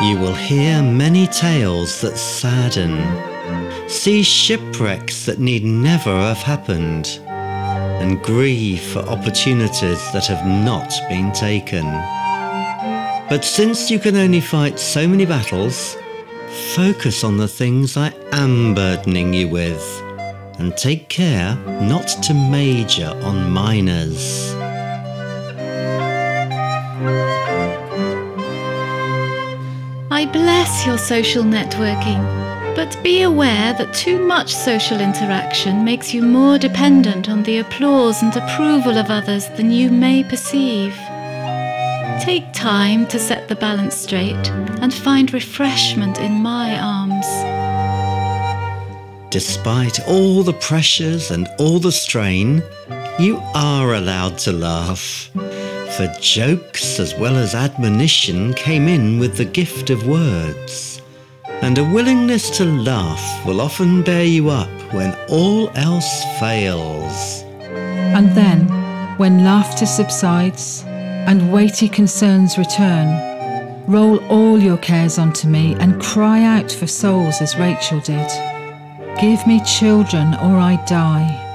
You will hear many tales that sadden, see shipwrecks that need never have happened, and grieve for opportunities that have not been taken. But since you can only fight so many battles, focus on the things I am burdening you with, and take care not to major on minors. I bless your social networking, but be aware that too much social interaction makes you more dependent on the applause and approval of others than you may perceive. Take time to set the balance straight and find refreshment in my arms. Despite all the pressures and all the strain, you are allowed to laugh. For jokes as well as admonition came in with the gift of words. And a willingness to laugh will often bear you up when all else fails. And then, when laughter subsides and weighty concerns return, roll all your cares onto me and cry out for souls as Rachel did. Give me children or I die.